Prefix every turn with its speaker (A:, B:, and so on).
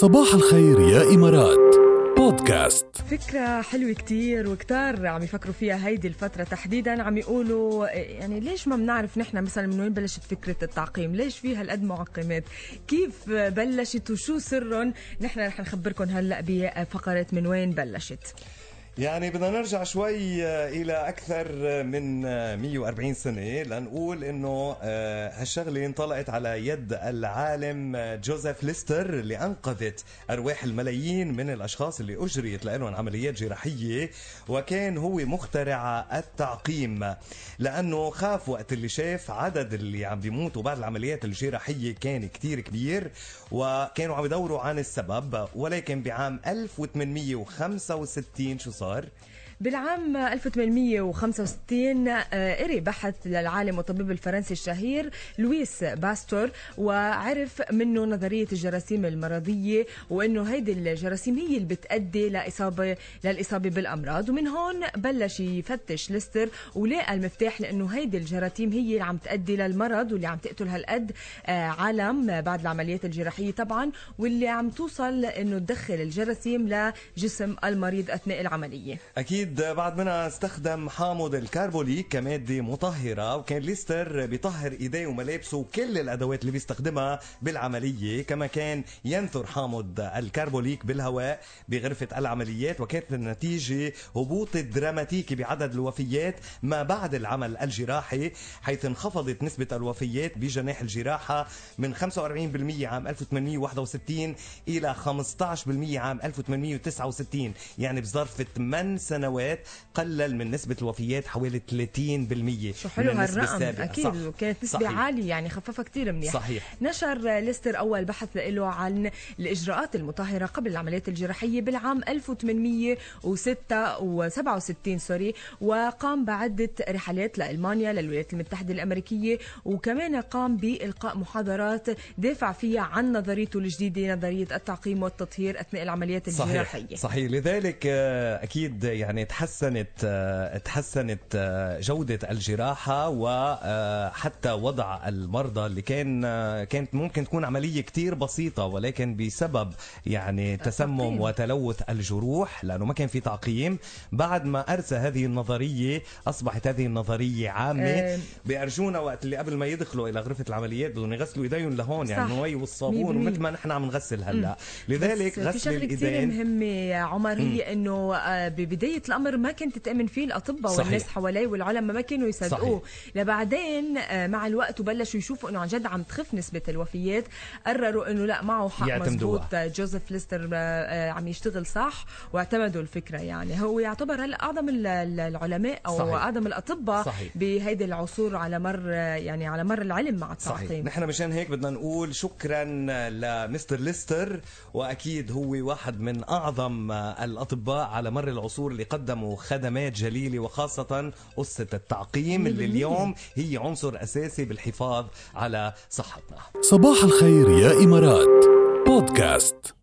A: صباح الخير يا إمارات. بودكاست.
B: فكرة حلوة كتير وكتار عم يفكروا فيها هيدي الفترة تحديدا. عم يقولوا يعني ليش ما بنعرف نحن مثلا من وين بلشت فكرة التعقيم؟ ليش في هالقد معقمات؟ كيف بلشت وشو سرهم؟ نحن رح نخبركم هلأ بفقرة من وين بلشت.
C: يعني بدنا نرجع شوي إلى أكثر من 140 سنة لنقول إنه آه، هالشغلة انطلقت على يد العالم جوزيف ليستر اللي أنقذت أرواح الملايين من الأشخاص اللي أجريت لهم عمليات جراحية وكان هو مخترع التعقيم لأنه خاف وقت اللي شاف عدد اللي عم بيموتوا بعد العمليات الجراحية كان كتير كبير وكانوا عم يدوروا عن السبب ولكن بعام 1865 شو pasar.
B: بالعام 1865 آه، قري بحث للعالم والطبيب الفرنسي الشهير لويس باستور وعرف منه نظرية الجراثيم المرضية وإنه هيدي الجراثيم هي اللي بتأدي لإصابة للإصابة بالأمراض. ومن هون بلش يفتش ليستر ولقى المفتاح لأنه هيدي الجراثيم هي اللي عم تأدي للمرض واللي عم تقتل هالقد آه، عالم بعد العمليات الجراحية طبعا واللي عم توصل إنه تدخل الجراثيم لجسم المريض أثناء العملية.
C: أكيد بعد منها استخدم حامض الكربوليك كمادة مطهرة وكان ليستر بيطهر إيديه وملابسه وكل الأدوات اللي بيستخدمها بالعملية. كما كان ينثر حامض الكربوليك بالهواء بغرفة العمليات وكانت النتيجة هبوط دراماتيكي بعدد الوفيات ما بعد العمل الجراحي حيث انخفضت نسبة الوفيات بجناح الجراحة من 45% عام 1861 إلى 15% عام 1869 يعني بظرف 8 سنوات. قلل من نسبة الوفيات حوالي 30%
B: شو حلو هالرقم
C: السابقة.
B: أكيد
C: صح.
B: وكانت نسبة
C: صحيح.
B: عالية يعني خففها كثير منيح
C: صحيح.
B: نشر ليستر أول بحث له عن الإجراءات المطهرة قبل العمليات الجراحية بالعام 1867 سوري وقام بعدة رحلات لألمانيا للولايات المتحدة الأمريكية وكمان قام بإلقاء محاضرات دافع فيها عن نظريته الجديدة نظرية التعقيم والتطهير أثناء العمليات الجراحية
C: صحيح صحيح لذلك آه، أكيد يعني تحسنت آه، تحسنت آه، جودة الجراحة وحتى وضع المرضى اللي كان آه، كانت ممكن تكون عملية كتير بسيطة ولكن بسبب يعني تسمم. وتلوث الجروح لأنه ما كان في تعقيم بعد ما أرسى هذه النظرية أصبحت هذه النظرية عامة
B: آه،
C: بيرجونا وقت اللي قبل ما يدخلوا إلى غرفة العمليات بدهم يغسلوا إيديهم لهون يعني. المي والصابون. ومثل ما نحن عم نغسل هلأ لذلك
B: في
C: غسل
B: شغلة كثير
C: الإيدين
B: مهمة يا عمر هي إنه آه، ببداية الأمر ما كنت تأمن فيه الأطباء
C: صحيح.
B: والناس حواليه والعلماء ما كانوا يصدقوه لبعدين آه، مع الوقت وبلشوا يشوفوا إنه عن جد عم تخف نسبة الوفيات قرروا إنه لا معه حق. مزبوط آه، جوزيف ليستر آه، عم يشتغل صح واعتمدوا الفكرة يعني هو يعتبر هلا أعظم ال- ال- العلماء أو
C: صحيح.
B: أعظم الأطباء
C: صحيح.
B: بهيدي العصور على مر يعني على مر العلم مع
C: صحيح
B: التعقيم
C: نحن مشان هيك بدنا نقول شكرا لمستر ليستر وأكيد هو واحد من أعظم الأطباء على مر العصور اللي قدموا خدمات جليلة وخاصة قصة التعقيم اللي. اليوم هي عنصر أساسي بالحفاظ على صحتنا.
A: صباح الخير يا إمارات. بودكاست.